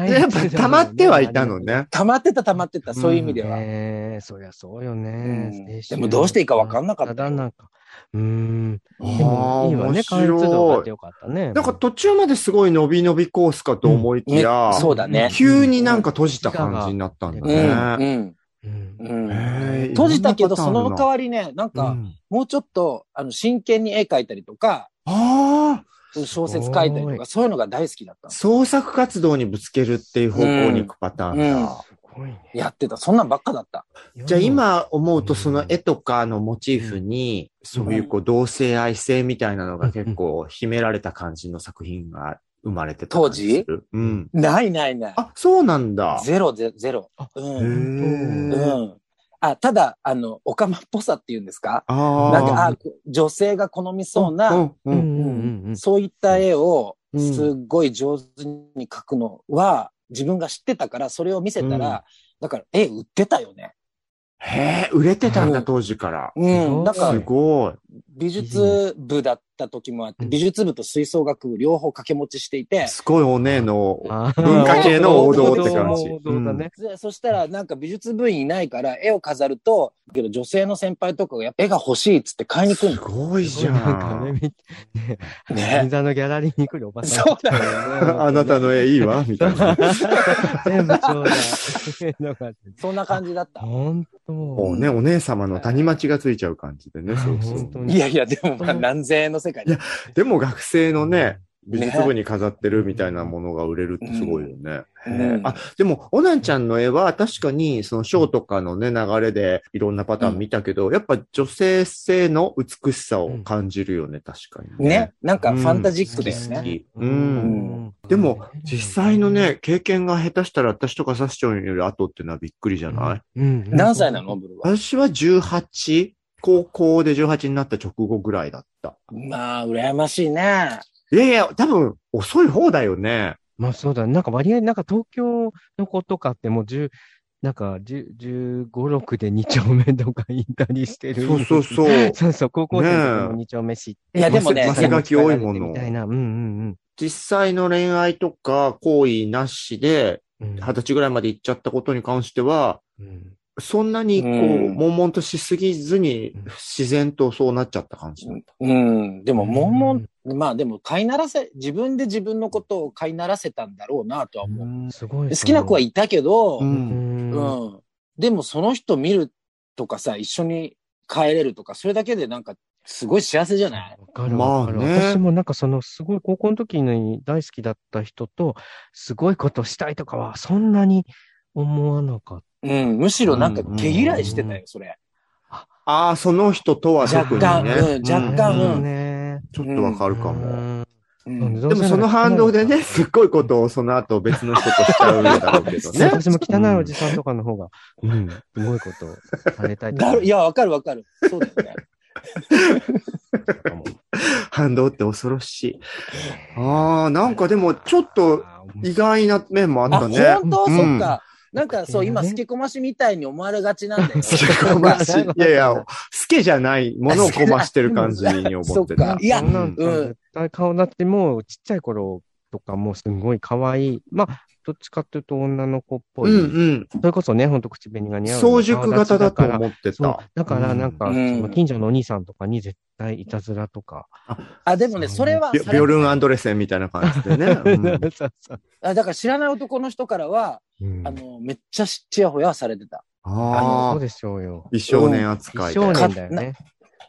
いい。やっぱ溜まってはいたの。ね。溜まってた溜まってた、そういう意味では。ねえ、そりゃそうようんね。でもどうしていいか分かんなかっただなんか、うーん。あでもいいわね、面関越道があ白い。ってよかったね。なんか途中まですごい伸び伸びコースかと思いきや、ねそうだね。急になんか閉じた感じになったんだうね。ん、うん閉じたけど、その代わわりね、なんか、うん。もうちょっと、あの、真剣に絵描いたりとか、ああ、小説書いたりとか、そういうのが大好きだったの。創作活動にぶつけるっていう方向に行くパターンだ。やってた。そんなんばっかだった。じゃあ今思うとその絵とかのモチーフに、そういうこう同性愛性みたいなのが結構秘められた感じの作品が生まれてた感じする。うん。ないないない。あ、そうなんだ。ゼロゼゼロ。うん。ーうん。あ、ただ、あの、オカマっぽさっていうんですか？あなんか、ああ、女性が好みそうな、うんううんんうんうんそういった絵を、うんすっごい上手に描くのは、自分が知ってたから、それを見せたら、うんだから、絵売ってたよね。へえ、売れてたんだ、うん当時から。うん。だかすら、ごい。美術部だった時もあって、うん美術部と吹奏楽部両方掛け持ちしていて、すごいお姉の文化系の王道って感じ。王道だね。でそしたらなんか美術部員いないから絵を飾ると、けど女性の先輩とかがやっぱ絵が欲しいっつって買いに来るすの。ごいじゃなんかね、ね、ね銀座のギャラリーに来るおばさん。そうだよ あなたの絵いいわみたいな。全部ちょうだい。そんな感じだった。本当。もうね、お姉様の谷町がついちゃう感じでね、そうそう本当。にいやいや、でもまあ何千円の世界いやでも学生のね、美ね術部に飾ってるみたいなものが売れるってすごいよね。うんへえあ、でも、オナンちゃんの絵は確かに、そのショーとかのね、流れでいろんなパターン見たけど、やっぱ女性性の美しさを感じるよね、確かにね。なんかファンタジックだよね。好きう。うんん。でも、実際のね、経験が下手したら私とかサッションより後っていうのはびっくりじゃない、うん、何歳なの？ブルーは。私は 18? 高校で18になった直後ぐらいだった。まあ、羨ましいね。いやいや、多分遅い方だよね。まあそうだね。なんか割合、なんか東京の子とかってもう10、なんか10、15、6で2丁目とかいたりしてる。そうそうそう。そうそう、高校生の時ねも2丁目知って。いやでもねマセガキ多いものみたいな。うんうん実際の恋愛とか行為なしで、うん。二十歳ぐらいまで行っちゃったことに関しては、うんそんなにこう、うん悶々としすぎずにうん、自然とそうなっちゃった感じだった。うん。でも、もんもん、まあでも、飼いならせ、自分で自分のことを飼いならせたんだろうなとは思う。うんすごい。好きな子はいたけど、ううんん。うん。でも、その人見るとかさ、一緒に帰れるとか、それだけでなんか、すごい幸せじゃない？わかるわかる。まあね私もなんかそのすごい高校の時に大好きだった人と、すごいことしたいとかはそんなに思わなかっうん。むしろなんか毛嫌いしてたよ、それ。ああ、その人とは特に若干ね。うんた。若干うんうんね。ちょっとわかるかうも。んうん。でもその反動でね、すっごいことをその後別の人としちゃうんだろうけどね。私も汚いおじさんとかの方が、うん、すごいことされたいいや、わかるわかる。そうだよね。反動って恐ろしい。ああ、なんかでもちょっと意外な面もああ、ったね。本当、うんそっか。なんかそう、今、ねスケコマシみたいに思われがちなんだよ。すけこまし い。いやいや、スケじゃないものをこましてる感じに思ってそっかいやそんなんうん絶対顔だってもうちっちゃい頃とかもすごい可愛い。まあ、どっちかっていうと女の子っぽい。うんうん。それこそね、ほんと口紅が似合う。早熟型だと思ってた。。だからなんか、近所のお兄さんとかに絶対いたずらとか。あ、でもね、それはビョルン・アンドレセンみたいな感じでね。あだから知らない男の人からは、うんあの、めっちゃちやほやされてた。あのああ、そうでしょうよ。美少年扱いで。美少年だよね。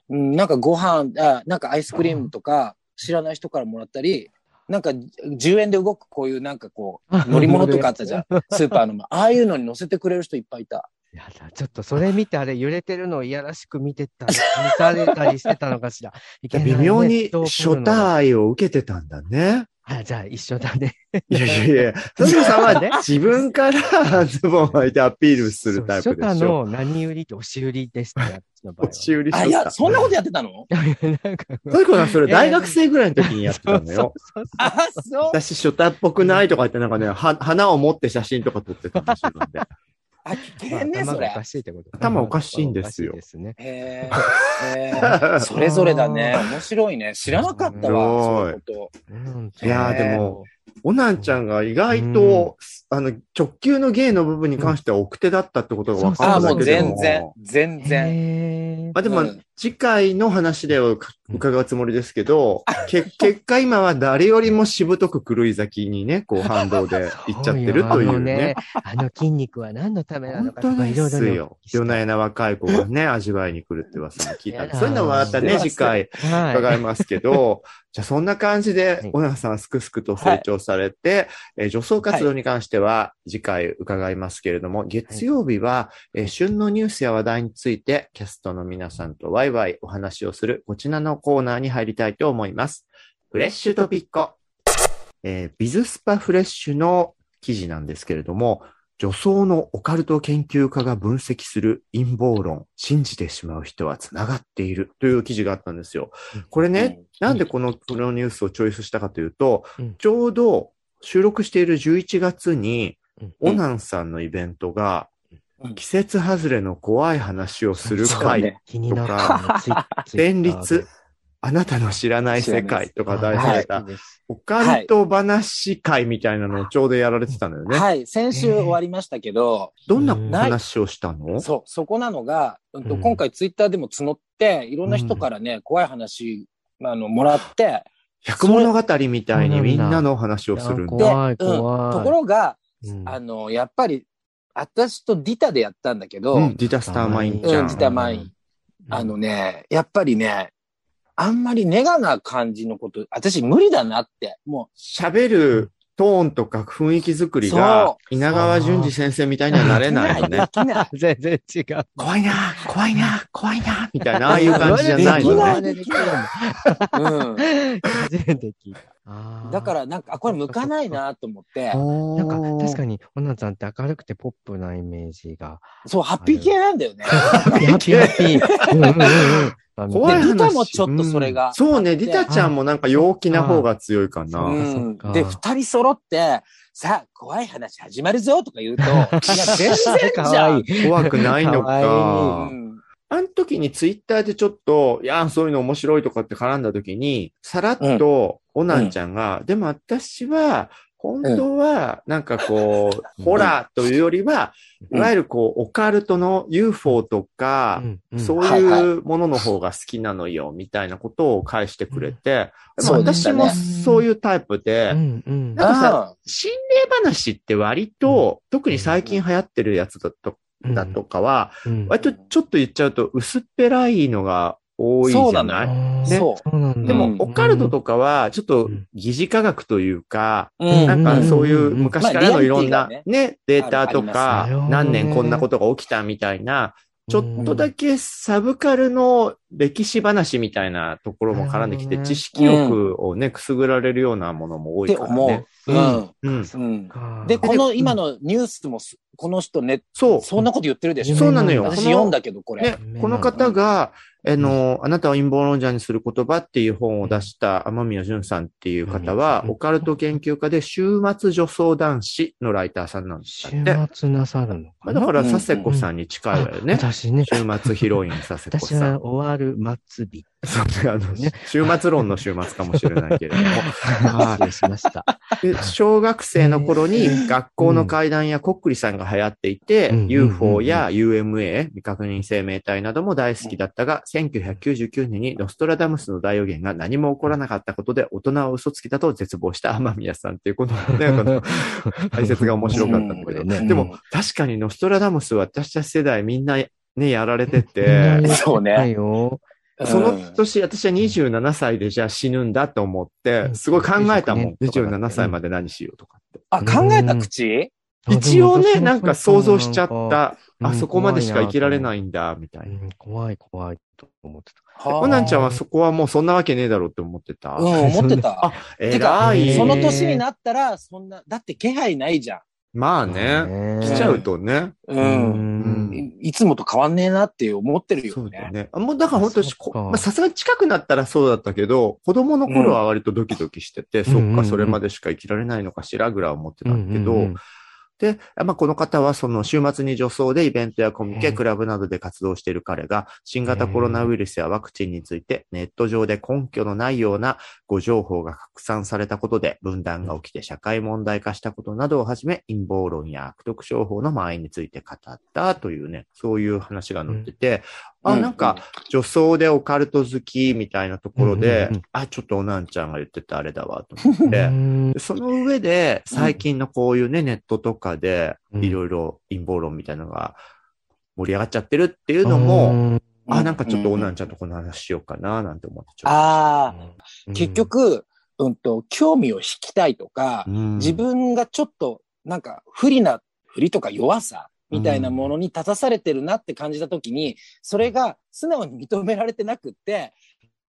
うん、なんかご飯、あなんかアイスクリームとか、知らない人からもらったり、なんか10円で動くこういうなんかこう、乗り物とかあったじゃん。スーパーの。ああいうのに乗せてくれる人いっぱいいた。やだ、ちょっとそれ見てあれ揺れてるのをいやらしく見てた、見されたりしてたのかしら。ね 微妙に初対を受けてたんだね。あ、じゃあ一緒だね。いやいやいや、佐 藤さんはね、自分からズボンを履いてアピールするタイプで初夏しょ。の何売りって押し売りでしたの場合は。押し売りしあ、いや、そんなことやってたの？なんか、そういうことはそれ大学生ぐらいの時にやってたのよ。あ、そう。私、初対っぽくないとか言ってなんかね、は花を持って写真とか撮ってたんですよ。あ、危険ね、それ頭がお。かしいってこと頭おかしいんですよすね。へーへー それぞれだね。面白いね。知らなかったわ、すごいそういうこと。うんいやーでも、オナンちゃんが意外と、あの、直球の芸の部分に関しては奥手だったってことが分かるだけでも。全然、全然。まあでも、うん次回の話では伺うつもりですけど、け 結果今は誰よりもしぶとく狂い咲きにね、こう 反動でいっちゃってるというね。あの筋肉は何のためなの本当かとかいろでいろよ。夜な夜な若い子がね、味わいに来るって噂も聞いた そういうのはまたね、ー次回はい。伺いますけど、じゃあそんな感じはでい、小永さんすくすくと成長されて、えー女装活動に関しては次回伺いますけれども、月曜日は、えー旬のニュースや話題についてキャストの皆さんとワイワイお話をするこちらのコーナーに入りたいと思います。フレッシュトピッコ。えービズスパフレッシュの記事なんですけれども、女装のオカルト研究家が分析する陰謀論、信じてしまう人は繋がっているという記事があったんですよ。これね、なんでこのプロニュースをチョイスしたかというと、うん。ちょうど収録している11月に、うん。オナンさんのイベントが、うん。季節外れの怖い話をする会、ね。気になったのツイツイッターで。連立あなたの知らない世界とか題されたオカルト話会みたいなのをちょうどやられてたのよね。はい。先週終わりましたけど、どんな話をしたの？そう、そこなのが、うんとうん。今回ツイッターでも募って、いろんな人からね、怖い話、あの、もらって、百物語みたいにみんなの話をするんでうん。怖い。ところが、うん。あの、やっぱり、私とディタでやったんだけど、うん、ディタスターマインちゃん。うんディタマインあのね、やっぱりね、あんまりネガな感じのこと、私無理だなって、も喋るトーンとか雰囲気作りがそ、稲川淳二先生みたいにはなう、れないよねで。きない。全然違う。怖いな、怖いな、怖いな、みたいな、ああいう感じじゃないのね。できない。うん。初めて聞いた。だからなんか、あ、これ向かないなと思って、なんか確かに。に、おなちゃんって明るくてポップなイメージが。そう、ハッピー系なんだよね。ハッピー。ハッピー。うんうんうん 怖い話。ディタもちょっとそれがうん。そうね、ディタちゃんもなんか陽気な方が強いかな。ううんで、二人揃って、さあ、怖い話始まるぞとか言うと、いや、全然じゃん。怖くないのかあの時にツイッターでちょっと、いや、そういうの面白いとかって絡んだ時に、さらっと、オナンちゃんが、でも私は、本当は、なんかこう、う んホラーというよりは、うん。いわゆるこう、オカルトの UFO とか、うん。うん。そうはいうものの方が好きなのよ、みたいなことを返してくれて、私もそういうタイプで、うんうん。なんかさあ心霊話って割と、特に最近流行ってるやつだと、だとかは、うん。割とちょっと言っちゃうと薄っぺらいのが多いじゃなないそう。でも、うん。オカルトとかは、ちょっとうん。疑似科学というか、うん。なんかそういううん昔からのいろんなまあリアリティね、データとか何年こんなことが起きたみたいな、ちょっとだけサブカルの歴史話みたいなところも絡んできて、知識欲をね、くすぐられるようなものも多いから思ね。う。うん。うん。うん。か。で、この今のニュースもす、この人ね、そう。そんなこと言ってるでしょ？そうなのよ。私読んだけど、これ。ね、この方が、あの、あなたを陰謀論者にする言葉っていう本を出した天宮淳さんっていう方は、うんオカルト研究家で週末女装男子のライターさんなんです週。末なさるのまあ、かな？だから、うん。佐世子さんに近いわよね。私ね、週末ヒロイン佐世子私さん。は終わる末日。そうね、あの、ね。週末論の週末かもしれないけれども。失礼しました。で小学生の頃に学校の階段やこっくりさんが流行っていて、うん。UFO や UMA、未確認生命体なども大好きだったが、1999年にノストラダムスの大予言が何も起こらなかったことで大人は嘘つきだと絶望した天宮さんっていうこのね、この解説が面白かったんだけど、うん。でも確かにノストラダムスは私たち世代みんなね、やられてて、ねそうねはいよ。そのうん年、私は27歳でじゃあ死ぬんだと思ってう、んすごい考えたもん。29年とかだって27歳まで何しようとかって。あ、考えた口？一応ね、なんか想像しちゃっうんた。あそこまでしか生きられいないんだ、みたいな。うん怖い怖いと思ってた。コナンちゃんはそこはもうそんなわけねえだろうって思ってた。うん、思ってた。あ、てか偉い。その年になったら、そんな、だって気配ないじゃまあね。ね来ちゃうとね。ん。う。うんん。いいつもと変わんねえなって思ってるよね。そうね。あもうだから本当さすがに近くなったらそうだったけど、子供の頃は割とドキドキしてて、そっか、それまでしか生きられないのかしらぐらい思ってたんだけど、で、まあ、この方はその週末に女装でイベントやコミケ、うんクラブなどで活動している彼が、新型コロナウイルスやワクチンについてネット上で根拠のないような誤情報が拡散されたことで分断が起きて社会問題化したことなどをはじめ、陰謀論や悪徳商法の前因について語ったというね、そういう話が載ってて、あ、なんか、女装でオカルト好きみたいなところで、うんうんうんあ、ちょっとおなんちゃんが言ってたあれだわ、と思って。その上で、最近のこういうね、ネットとかで、うん。いろいろ陰謀論みたいなのが盛り上がっちゃってるっていうのも、うん。あ、なんかちょっとおなんちゃんとこの話しようかな、なんて思ってちょっと。ああ、結、局、うんと、興味を引きたいとか、うん。自分がちょっと、なんか、不利な、不利とか弱さみたいなものに立たされてるなって感じたときに、それが素直に認められてなくって、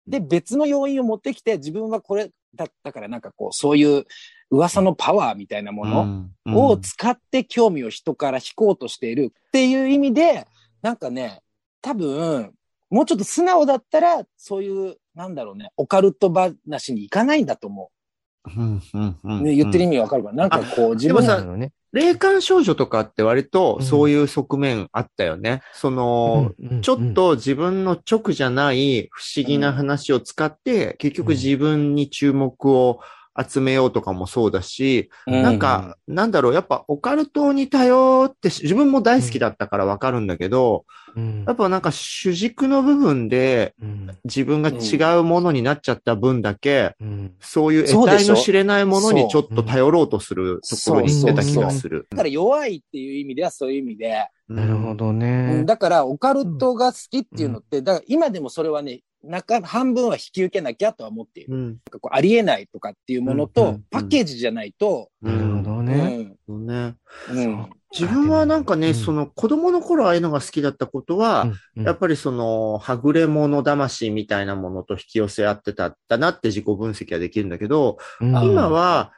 で、別の要因を持ってきて、自分はこれだったから、なんかこう、そういう噂のパワーみたいなものうん。を使って興味を人から引こうとしているっていう意味で、なんかね、多分、もうちょっと素直だったら、そういう、なんだろうね、オカルト話に行かないんだと思うね、言ってる意味わかるかななんかこう、自分さなるほどね。霊感少女とかって割とうんそういう側面あったよね。その、うんうんちょっと自分の直じゃない不思議な話を使って、結局自分に注目を集めようとかもそうだし、うなんか、なんだろう、やっぱオカルトに頼って、自分も大好きだったからわかるんだけど、うん。やっぱなんか主軸の部分でうん。自分が違うものになっちゃった分だけ、うん。そういう得体の知れないものにちょっと頼ろうとするところに行ってた気がする。だから弱いっていう意味ではそういう意味で、なるほどうねん。だからオカルトが好きっていうのって、だから今でもそれはね、中、半分は引き受けなきゃとは思っている。うん。なんかこうありえないとかっていうものと、うんうんパッケージじゃないと、なるほどうね。ん。うん。ね。うん。自分はなんかね、うんその子供の頃ああいうのが好きだったことは、うんやっぱりその、はぐれ者魂みたいなものと引き寄せ合ってたんだなって自己分析はできるんだけど、うん今は、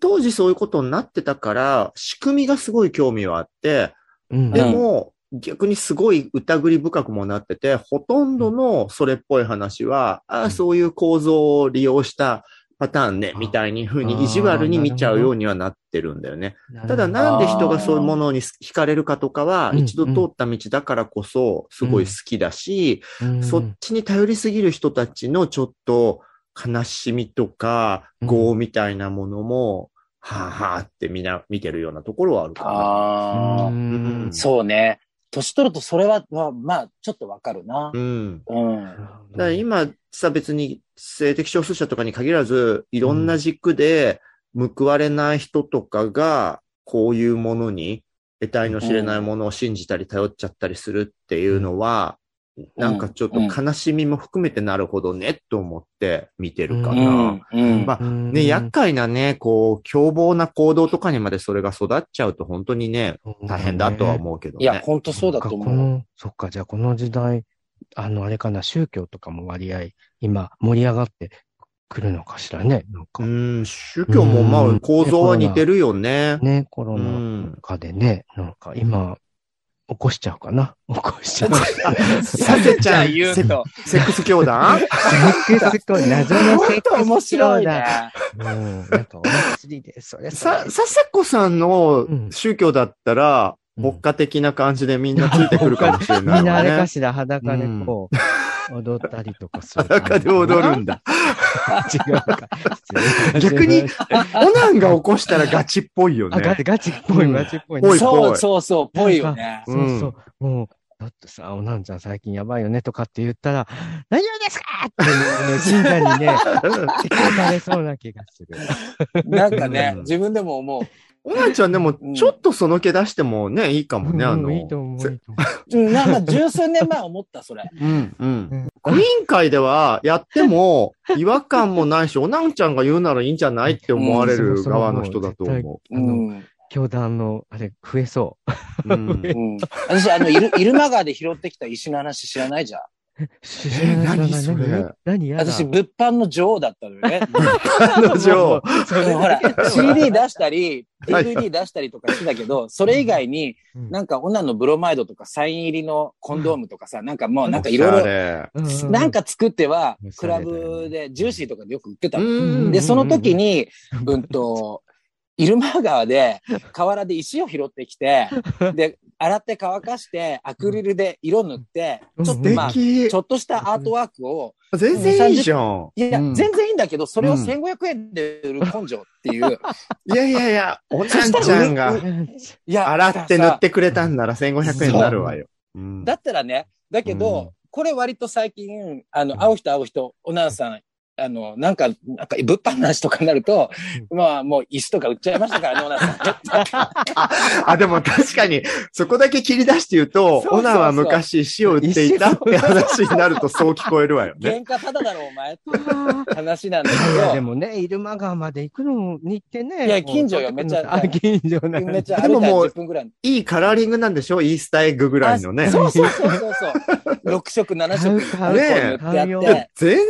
当時そういうことになってたから、仕組みがすごい興味はあって、うんでも、逆にすごい疑り深くもなってて、ほとんどのそれっぽい話は、ああ、そういう構造を利用したパターンね、みたいに風に意地悪に見ちゃうようにはなってるんだよね。ただなんで人がそういうものに惹かれるかとかは、うん。一度通った道だからこそすごい好きだし、うん。そっちに頼りすぎる人たちのちょっと悲しみとか、うん。業みたいなものも、はぁはぁってみんな見てるようなところはあるかああ、うん。そうね。年取るとそれは、まあ、まあ、ちょっとわかるなな。。うん。うん。だから今さ別に性的少数者とかに限らず、いろんな軸で報われない人とかが、こういうものに、得体の知れないものを信じたり頼っちゃったりするっていうのは、なんかちょっと悲しみも含めてなるほどね、と思って見てるかうな。ん。うん。まあうんね、厄介なね、こう、凶暴な行動とかにまでそれが育っちゃうと本当にね、大変だとは思うけどね。いや、本当そうだと思う。そっかじゃあこの時代、あの、あれかな、宗教とかも割合、今、盛り上がってくるのかしらね。なんかう、ん、宗教もまうんあ構造は似てるよね。ね、コロうナん。禍でね、なんか今、起こしちゃうかな。起こしちゃう。させちゃん、言うセと。セックス教団？セックス教、謎のセックス面白いね。うん、なんかお祭りで、それそさ、れ。ささこさんのうん宗教だったら、うん牧歌的な感じでみんなついてくるかもしれないみんなあれ。かしら、裸でこう、踊ったりとかする。裸で踊るんだ。違うか。逆にオナンが起こしたらガチっぽいよあ、ガねチ、。ガチっぽい、うんガチっぽいね。ぽいそうそうそう、ぽいよね。そうそう。もう、だってさ、おなんちゃん最近やばいよねとかって言ったら、大丈夫ですかって、ね、信者にね、聞かれそうな気がする。なんかねう、ん自分でも思う。オナンちゃんでも、ちょっとその気出してもね、いいかもね、あの。うんいいと思う。なまあ、十数年前思った、それ。うん、うんうん。委員会ではやっても違和感もないし、おなんちゃんが言うならいいんじゃないって思われる側の人だと思う。あの、うん。教団の、あれ、増えそう。う。うんうん。私、あの、イル、イルマ川で拾ってきた石の話知らないじゃん。知らない何それ何何？やだ私、物販の女王だったのよね。彼女、それほら、CD 出したり、はい。DVD 出したりとかしてたけど、それ以外に、うん。なんか、オナのブロマイドとか、サイン入りのコンドームとかさ、なんかもう、なんかいろいろ、なんか作ってはうん、クラブで、ジューシーとかでよく売ってたで、その時に、うんと、イルマ川で、河原で石を拾ってきて、で、洗って乾かして、アクリルで色塗って、ちょっとまあ、ちょっとしたアートワークを、全然いいじゃん。いや、うん。全然いいんだけど、それをうん。1500円で売る根性っていう。いやいやいや、おなんちゃんがうんいや、洗って塗ってくれたんなら1500円になるわよ。う。ん。だったらね、だけど、うん。これ割と最近、あの、会う人会う人、おなさん、あの、なんか、なんか、物販の話とかになると、まあ、もう石とか売っちゃいましたからね、おなさん。あ、でも確かに、そこだけ切り出して言うと、そうそうそうオナは昔石を売っていたって話になるとそう聞こえるわよね。原価ただだろ、お前話なんだいや、でけもね、入間川まで行くのにってね。いや近所よめっちゃあ、近所なめっちゃでももう10分ぐらい。いいカラーリングなんでしょ？イースターエッグぐらいのねあ。そうそうそうそうそう。6色、7色、買う買う塗ってや買うよいやって。全然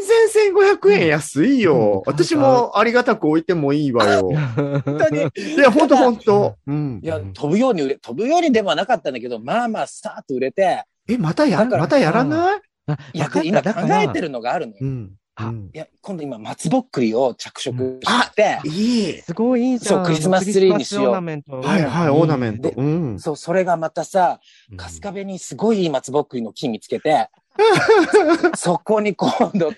1500円安いよ。うん私もありがたく置いてもいいわよ。本当に。いや、ほんとほんと。うんい。や、飛ぶように売れ、飛ぶようにではなかったんだけど、まあまあ、さーっと売れて、え、またや、またやらない？あいや今考えてるのがあるのよ。うん。あうんいや、今度今、松ぼっくりを着色して、いい。すごいいいじゃん。そうクリスマスツリーにしようクリスマスオーナメント。はいはい、オーナメント。でうん。そう、それがまたさ、うん春日部にすごいいい松ぼっくりの木見つけて、そこに今度、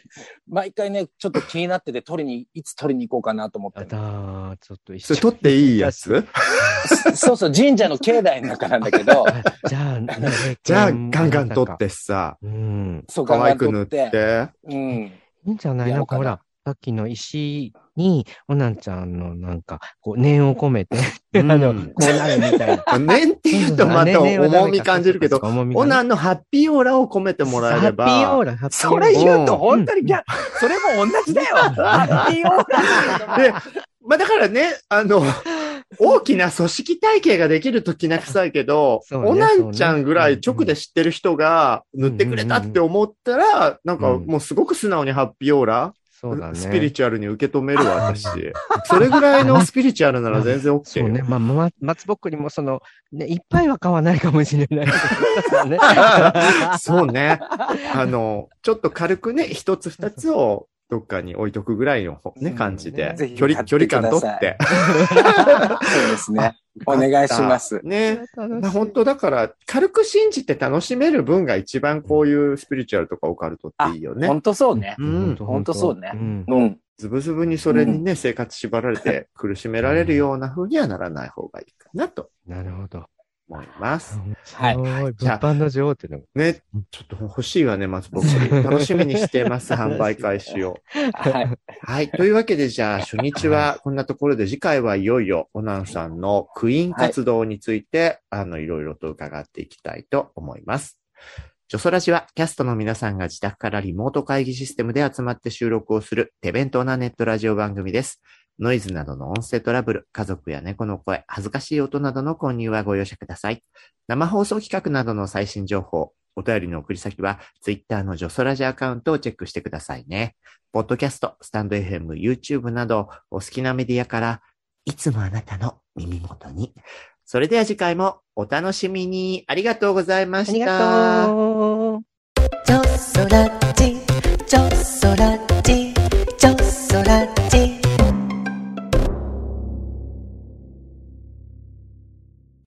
毎回ね、ちょっと気になってて、取りに、いつ取りに行こうかなと思ってある。だーちょっと一それ取っていいやつ？そうそう、神社の境内の中なんだけど、あじゃあ、ねじゃあ、ガンガン取っ。てさ、うん。そう、ガンガン可愛く塗っ取って。て。うん。いいんじゃない？やろうかななんかほら、さっきの石に、おなんちゃんのなんか、こう、念を込めて、あうん の、こうなるみたいな。年っていうとまた重み感じるけど、オナンのハッピーオーラを込めてもらえれば。ハッピーオーラ、ハッピーオーそラ。れ言うとうん本当に、いや、それも同じだよ。ハッピーオーラで、まあだからね、あの、大きな組織体系ができるときな臭いけど、そうねオナンちゃんぐらい直で知ってる人が塗ってくれたって思ったら、なんかもうすごく素直にハッピーオーラ、そうだね。スピリチュアルに受け止めるわ、私。それぐらいのスピリチュアルなら全然 OK よ。そうね。まあ、ま、松ぼっくりもその、ね、いっぱいは買わないかもしれない。そうね。あの、ちょっと軽くね、一つ二つをどっかに置いとくぐらいのね、うん感じで距離、距離感取買って。そうですね。お願いします。ね。まあ、本当だから、軽く信じて楽しめる分が一番こういうスピリチュアルとかオカルトっていいよね。本当そうね。うん。ほんとそうねんうん。ズブズブにそれにね、生活縛られて苦しめられるような風にはならない方がいいかなとなるほど。思います。はい。物じゃあ販の女王っていうのがね、ちょっと欲しいわね、松ぼっくり。楽しみにしてます、販売開始を。はい。はい。というわけで、じゃあ、初日はこんなところで、次回はいよいよ、オナンさんのクイーン活動について、あの、いろいろと伺っていきたいと思います。ジョソラジは、キャストの皆さんが自宅からリモート会議システムで集まって収録をする、手弁当なネットラジオ番組です。ノイズなどの音声トラブル、家族や猫の声、恥ずかしい音などの混入はご容赦ください。生放送企画などの最新情報、お便りの送り先は、ツイッターのジョソラジアカウントをチェックしてくださいね。ポッドキャスト、スタンド FM、YouTube など、お好きなメディアから、いつもあなたの耳元に。それでは次回もお楽しみに。ありがとうございまあした。りがとう。ちょそらちちょそらち